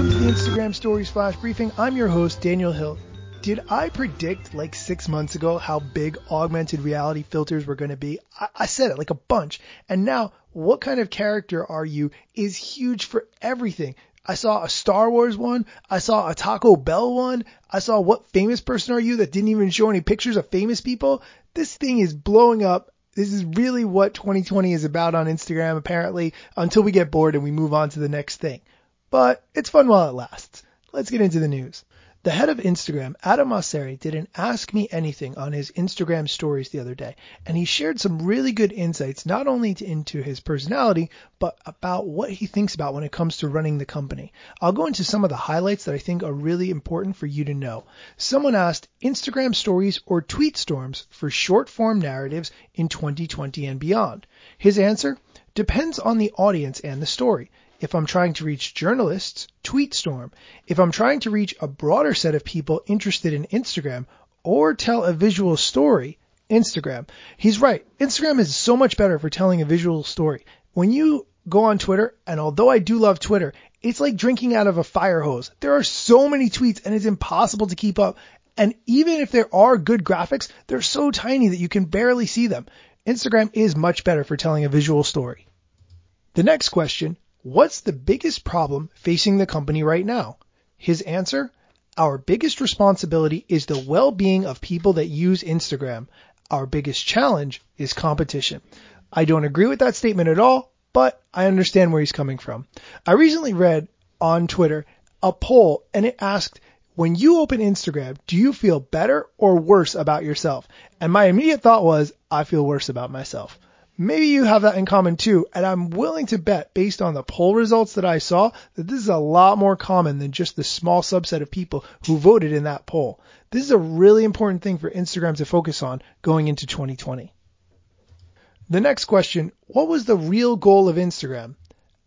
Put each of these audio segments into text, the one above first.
Welcome to the Instagram Stories Flash Briefing. I'm your host, Daniel Hill. Did I predict like six months ago how big augmented reality filters were going to be? I, I said it like a bunch. And now, what kind of character are you is huge for everything. I saw a Star Wars one. I saw a Taco Bell one. I saw what famous person are you that didn't even show any pictures of famous people. This thing is blowing up. This is really what 2020 is about on Instagram, apparently, until we get bored and we move on to the next thing but it's fun while it lasts. Let's get into the news. The head of Instagram, Adam Mosseri, did an Ask Me Anything on his Instagram stories the other day, and he shared some really good insights not only to, into his personality, but about what he thinks about when it comes to running the company. I'll go into some of the highlights that I think are really important for you to know. Someone asked Instagram stories or tweet storms for short form narratives in 2020 and beyond. His answer depends on the audience and the story. If I'm trying to reach journalists, Tweetstorm. If I'm trying to reach a broader set of people interested in Instagram or tell a visual story, Instagram. He's right. Instagram is so much better for telling a visual story. When you go on Twitter, and although I do love Twitter, it's like drinking out of a fire hose. There are so many tweets and it's impossible to keep up. And even if there are good graphics, they're so tiny that you can barely see them. Instagram is much better for telling a visual story. The next question What's the biggest problem facing the company right now? His answer, our biggest responsibility is the well-being of people that use Instagram. Our biggest challenge is competition. I don't agree with that statement at all, but I understand where he's coming from. I recently read on Twitter a poll and it asked, when you open Instagram, do you feel better or worse about yourself? And my immediate thought was, I feel worse about myself. Maybe you have that in common too, and I'm willing to bet based on the poll results that I saw that this is a lot more common than just the small subset of people who voted in that poll. This is a really important thing for Instagram to focus on going into 2020. The next question, what was the real goal of Instagram?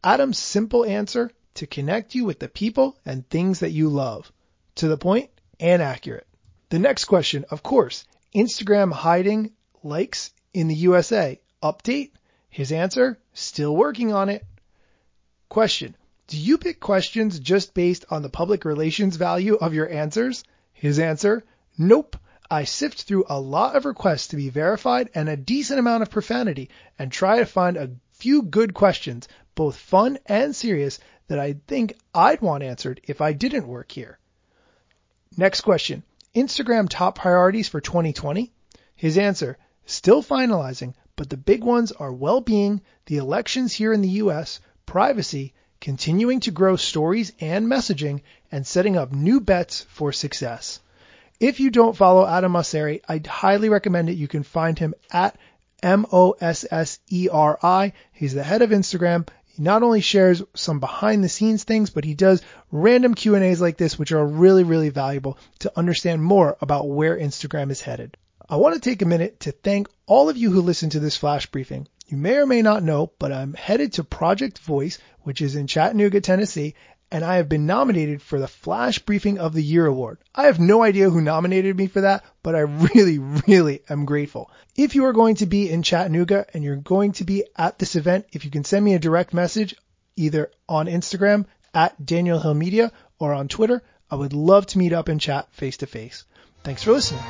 Adam's simple answer, to connect you with the people and things that you love. To the point and accurate. The next question, of course, Instagram hiding likes in the USA Update? His answer? Still working on it. Question. Do you pick questions just based on the public relations value of your answers? His answer? Nope. I sift through a lot of requests to be verified and a decent amount of profanity and try to find a few good questions, both fun and serious, that I think I'd want answered if I didn't work here. Next question. Instagram top priorities for 2020? His answer, still finalizing, but the big ones are well-being, the elections here in the US, privacy, continuing to grow stories and messaging, and setting up new bets for success. If you don't follow Adam Mosseri, I'd highly recommend it. You can find him at M-O-S-S-E-R-I. He's the head of Instagram. He not only shares some behind the scenes things, but he does random Q&As like this, which are really, really valuable to understand more about where Instagram is headed. I want to take a minute to thank all of you who listen to this flash briefing. You may or may not know, but I'm headed to Project Voice, which is in Chattanooga, Tennessee, and I have been nominated for the Flash Briefing of the Year award. I have no idea who nominated me for that, but I really, really am grateful. If you are going to be in Chattanooga and you're going to be at this event, if you can send me a direct message either on Instagram at Daniel Hill Media or on Twitter, I would love to meet up and chat face to face. Thanks for listening.